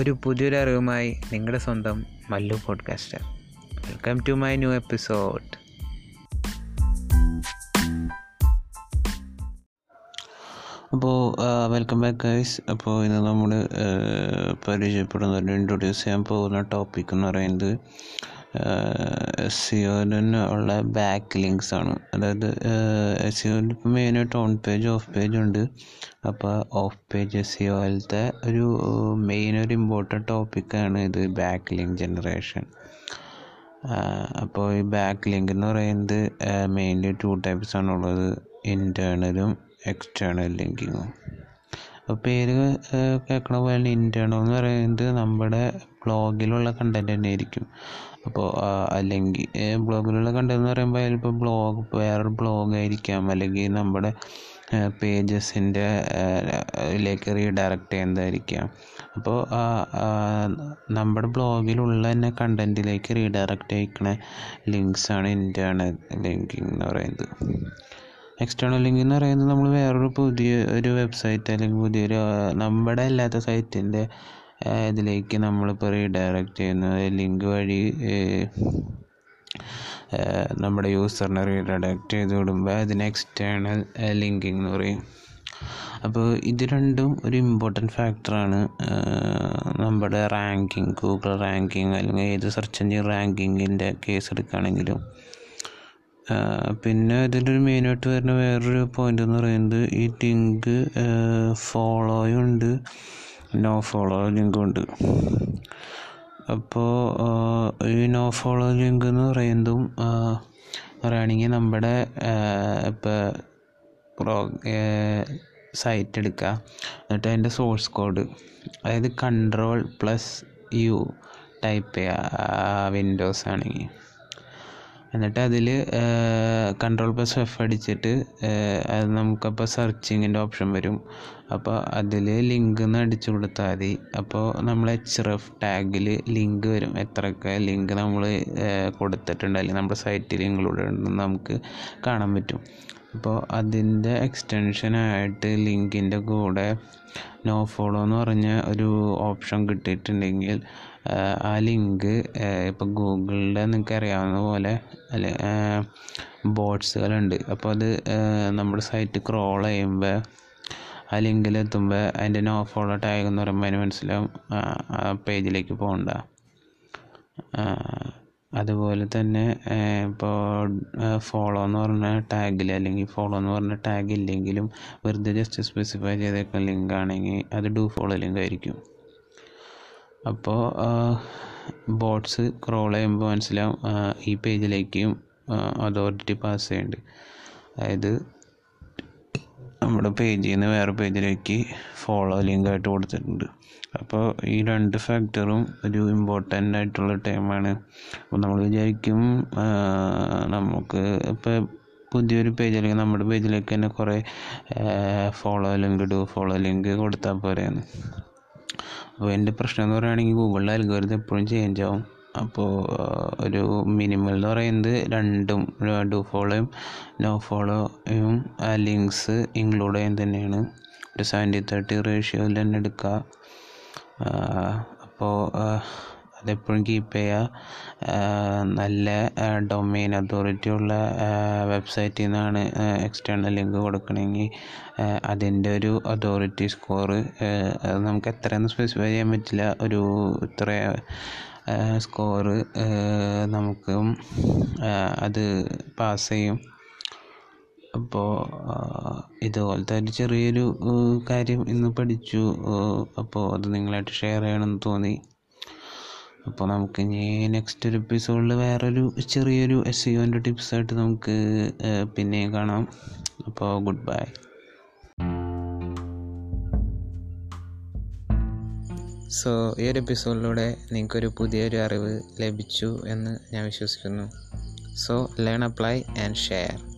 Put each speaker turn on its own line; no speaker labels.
ഒരു പുതിയൊരു അറിവുമായി നിങ്ങളുടെ സ്വന്തം Mallu podcaster welcome to my new episode
അപ്പോൾ വെൽക്കം ബാക്ക് ഗൈസ് അപ്പോൾ ഇന്ന് നമ്മൾ പരിചയപ്പെടുന്ന ഇൻട്രൊഡ്യൂസ് ചെയ്യാൻ പോകുന്ന ടോപ്പിക് എന്ന് പറയുന്നത് എസ് സിഒന് ഉള്ള ബാക്ക് ലിങ്ക്സ് ആണ്. അതായത് എസ് സിഒയിൽ ഇപ്പോൾ മെയിനായിട്ട് ഓൺ പേജ് ഓഫ് പേജ് ഉണ്ട്. അപ്പോൾ ഓഫ് പേജ് എസ് സിഒ പോലത്തെ ഒരു മെയിൻ ഒരു ഇമ്പോർട്ടന്റ് ടോപ്പിക്കാണ് ഇത് ബാക്ക് ലിങ്ക് ജനറേഷൻ അപ്പോൾ ഈ ബാക്ക് ലിങ്ക് എന്ന് പറയുന്നത് മെയിൻലി ടു ടൈപ്സ് ആണുള്ളത്. ഇന്റേർണലും എക്സ്റ്റേണൽ ലിങ്കിങ്ങും പേര് കേൾക്കണ പോലെ ഇന്റേർണൽ എന്ന് പറയുന്നത് നമ്മുടെ ബ്ലോഗിലുള്ള കണ്ടന്റ് തന്നെ ആയിരിക്കും അപ്പോൾ അല്ലെങ്കിൽ ബ്ലോഗിലുള്ള കണ്ടന്റ് എന്ന് പറയുമ്പോൾ അതിലിപ്പോൾ ബ്ലോഗ് വേറൊരു ബ്ലോഗ് ആയിരിക്കാം. അല്ലെങ്കിൽ നമ്മുടെ പേജസിന്റെ ലേക്ക് റീഡയറക്റ്റ് ചെയ്യുന്നതായിരിക്കാം. അപ്പോൾ നമ്മുടെ ബ്ലോഗിലുള്ള തന്നെ കണ്ടന്റിലേക്ക് റീഡയറക്റ്റ് അയക്കണ ലിങ്ക്സാണ് ഇന്റേർണൽ ലിങ്കിങ് എന്ന് പറയുന്നത്. എക്സ്റ്റേണൽ ലിങ്ക് എന്ന് പറയുന്നത് നമ്മൾ വേറൊരു പുതിയ ഒരു വെബ്സൈറ്റ് അല്ലെങ്കിൽ പുതിയൊരു നമ്മുടെ അല്ലാത്ത സൈറ്റിന്റെ ഇതിലേക്ക് നമ്മളിപ്പോൾ റീഡയറക്റ്റ് ചെയ്യുന്ന ലിങ്ക് വഴി നമ്മുടെ യൂസറിനെ റീഡയറക്റ്റ് ചെയ്ത് വിടുമ്പോൾ അതിന് എക്സ്റ്റേണൽ ലിങ്കിങ് എന്ന് പറയും. അപ്പോൾ ഇത് രണ്ടും ഒരു ഇമ്പോർട്ടന്റ് ഫാക്ടറാണ് നമ്മുടെ റാങ്കിങ് ഗൂഗിൾ റാങ്കിങ് അല്ലെങ്കിൽ ഏത് സെർച്ച് എഞ്ചിൻ റാങ്കിങ്ങിന്റെ കേസ് എടുക്കുകയാണെങ്കിലും. പിന്നെ ഇതിന്റെ ഒരു മെയിനായിട്ട് വരുന്ന വേറൊരു പോയിന്റ് എന്ന് പറയുന്നത് ഈ ലിങ്ക് ഫോളോയും ഉണ്ട് നോ ഫോളോ ലിങ്കും ഉണ്ട്. അപ്പോൾ ഈ നോ ഫോളോ ലിങ്ക് എന്ന് പറയുന്നതും പറയുകയാണെങ്കിൽ നമ്മുടെ ഇപ്പോൾ പ്രോ സൈറ്റ് എടുക്കുക. എന്നിട്ട് അതിന്റെ സോഴ്സ് കോഡ് അതായത് കൺട്രോൾ പ്ലസ് യു ടൈപ്പ് ചെയ്യുക വിൻഡോസ് ആണെങ്കിൽ. എന്നിട്ട് അതിൽ കൺട്രോൾ പ്ലസ് എഫ് അടിച്ചിട്ട് അത് നമുക്കപ്പോൾ സെർച്ചിങ്ങിന്റെ ഓപ്ഷൻ വരും. അപ്പോൾ അതിൽ ലിങ്ക് എന്ന് അടിച്ചു കൊടുത്താൽ മതി. അപ്പോൾ നമ്മൾ എച്ച് എഫ് ടാഗിൽ ലിങ്ക് വരും. എത്രയൊക്കെ ലിങ്ക് നമ്മൾ കൊടുത്തിട്ടുണ്ട്. അല്ലെങ്കിൽ നമ്മുടെ സൈറ്റിൽ ഇൻക്ലൂഡ് ഉണ്ടെന്ന് നമുക്ക് കാണാൻ പറ്റും. അപ്പോൾ അതിന്റെ എക്സ്റ്റൻഷനായിട്ട് ലിങ്കിന്റെ കൂടെ നോ ഫോളോ എന്ന് പറഞ്ഞ ഒരു ഓപ്ഷൻ കിട്ടിയിട്ടുണ്ടെങ്കിൽ ആ ലിങ്ക് ഇപ്പോൾ ഗൂഗിളിന്റെ നിങ്ങൾക്ക് അറിയാവുന്ന പോലെ അല്ലെ ബോട്ട്സുകളുണ്ട്. അപ്പോൾ അത് നമ്മുടെ സൈറ്റ് ക്രോൾ ചെയ്യുമ്പോൾ ആ ലിങ്കിൽ എത്തുമ്പോൾ അതിന്റെ നോ ഫോളോ ടാഗ് എന്ന് പറയുമ്പോൾ അതിന് മനസ്സിലാവും ആ പേജിലേക്ക് പോകണ്ട. അതുപോലെ തന്നെ ഇപ്പോൾ ഫോളോ എന്ന് പറഞ്ഞ ടാഗിൽ അല്ലെങ്കിൽ ഫോളോ എന്ന് പറഞ്ഞ ടാഗ് ഇല്ലെങ്കിലും വെറുതെ ജസ്റ്റ് സ്പെസിഫൈ ചെയ്തേക്കുന്ന ലിങ്ക് ആണെങ്കിൽ അത് ഡു ഫോളോ ലിങ്ക് ആയിരിക്കും. അപ്പോൾ ബോട്ട്സ് ക്രോൾ ചെയ്യുമ്പോൾ മനസ്സിലാവും ഈ പേജിലേക്കും അതോറിറ്റി പാസ് ചെയ്യുന്നുണ്ട് അതായത് നമ്മുടെ പേജിൽ നിന്ന് വേറെ പേജിലേക്ക് ഫോളോ ലിങ്ക് ആയിട്ട് കൊടുത്തിട്ടുണ്ട്. അപ്പോൾ ഈ രണ്ട് ഫാക്ടറും ഒരു ഇമ്പോർട്ടന്റ് ആയിട്ടുള്ള ടൈമാണ്. അപ്പോൾ നമ്മൾ വിചാരിക്കും നമുക്ക് ഇപ്പോൾ പുതിയൊരു പേജ് അല്ലെങ്കിൽ നമ്മുടെ പേജിലേക്ക് തന്നെ കുറേ follow link do follow link കൊടുത്താൽ പോരെയെന്ന് അപ്പോൾ എന്റെ പ്രശ്നം എന്ന് പറയുകയാണെങ്കിൽ ഗൂഗിളിന്റെ അൽഗോരിതം എപ്പോഴും ചേഞ്ച് ആവും. അപ്പോൾ ഒരു മിനിമൽ എന്ന് പറയുന്നത് രണ്ടും ഡു ഫോളോയും നോ ഫോളോയും ലിങ്ക്സ് ഇൻക്ലൂഡ് ചെയ്യാൻ തന്നെയാണ്. ഒരു സെവന്റി തേർട്ടി റേഷ്യോയിൽ തന്നെ എടുക്കുക. അപ്പോൾ അതെപ്പോഴും കീപ്പ് ചെയ്യുക നല്ല ഡൊമൈൻ അതോറിറ്റി ഉള്ള വെബ്സൈറ്റിൽ നിന്നാണ് എക്സ്റ്റേണൽ ലിങ്ക് കൊടുക്കണമെങ്കിൽ അതിന്റെ ഒരു അതോറിറ്റി സ്കോർ അത് നമുക്ക് എത്രയെന്ന് സ്പെസിഫൈ ചെയ്യാൻ പറ്റില്ല. ഒരു ഇത്ര സ്കോറ് നമുക്ക് അത് പാസ് ചെയ്യും. അപ്പോൾ ഇതുപോലത്തെ ഒരു ചെറിയൊരു കാര്യം ഇന്ന് പഠിച്ചു അപ്പോൾ അത് നിങ്ങളായിട്ട് ഷെയർ ചെയ്യണമെന്ന് തോന്നി. അപ്പോൾ നമുക്ക് ഇനി നെക്സ്റ്റ് ഒരു എപ്പിസോഡിൽ വേറൊരു ചെറിയൊരു എസ് സിഒന്റെ ടിപ്സായിട്ട് നമുക്ക് പിന്നെയും കാണാം. അപ്പോൾ ഗുഡ് ബൈ
സോ ഈ ഒരു എപ്പിസോഡിലൂടെ നിങ്ങൾക്കൊരു പുതിയൊരു അറിവ് ലഭിച്ചു എന്ന് ഞാൻ വിശ്വസിക്കുന്നു. So learn apply and share